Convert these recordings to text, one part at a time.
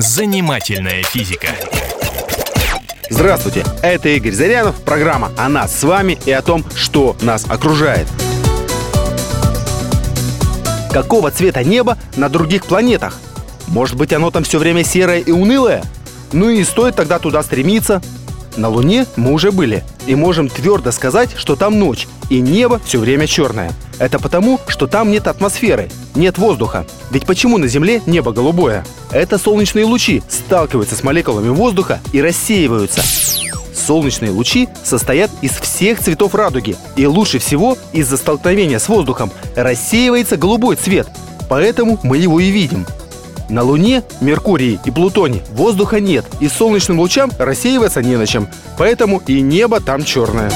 Занимательная физика. Здравствуйте, это Игорь Зарянов, программа о нас с вами и о том, что нас окружает. Какого цвета небо на других планетах? Может быть, оно там все время серое и унылое? Ну и стоит тогда туда стремиться. На Луне мы уже были и можем твердо сказать, что там ночь, и небо все время черное. Это потому, что там нет атмосферы, нет воздуха. Ведь почему на Земле небо голубое? Это солнечные лучи сталкиваются с молекулами воздуха и рассеиваются. Солнечные лучи состоят из всех цветов радуги, и лучше всего из-за столкновения с воздухом рассеивается голубой цвет, поэтому мы его и видим. На Луне, Меркурии и Плутоне воздуха нет, и солнечным лучам рассеиваться не на чем, поэтому и небо там черное.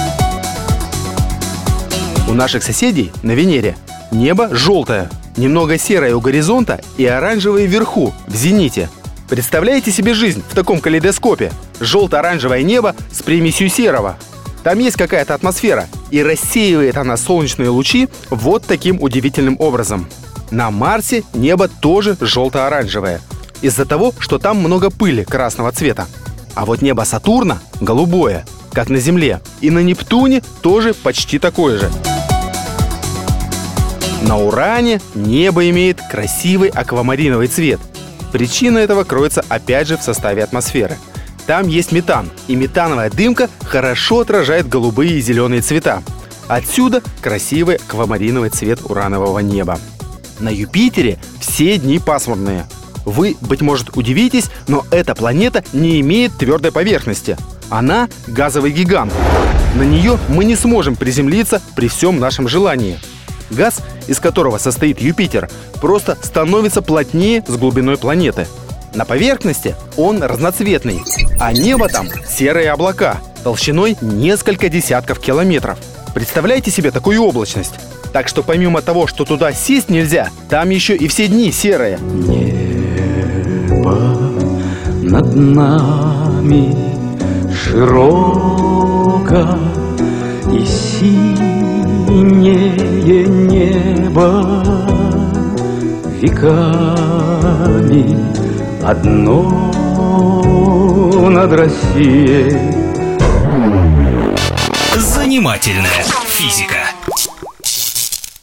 У наших соседей на Венере небо желтое, немного серое у горизонта и оранжевое вверху, в зените. Представляете себе жизнь в таком калейдоскопе? Желто-оранжевое небо с примесью серого. Там есть какая-то атмосфера, и рассеивает она солнечные лучи вот таким удивительным образом. На Марсе небо тоже желто-оранжевое, из-за того, что там много пыли красного цвета. А вот небо Сатурна голубое, как на Земле, и на Нептуне тоже почти такое же. На Уране небо имеет красивый аквамариновый цвет. Причина этого кроется опять же в составе атмосферы. Там есть метан, и метановая дымка хорошо отражает голубые и зеленые цвета. Отсюда красивый аквамариновый цвет уранового неба. На Юпитере все дни пасмурные. Вы, быть может, удивитесь, но эта планета не имеет твердой поверхности. Она газовый гигант. На нее мы не сможем приземлиться при всем нашем желании. Газ, из которого состоит Юпитер, просто становится плотнее с глубиной планеты. На поверхности он разноцветный, а небо там серые облака, толщиной несколько десятков километров. Представляете себе такую облачность? Так что помимо того, что туда сесть нельзя, там еще и все дни серые. Небо над нами широко небо веками одно над Россией. Занимательная физика.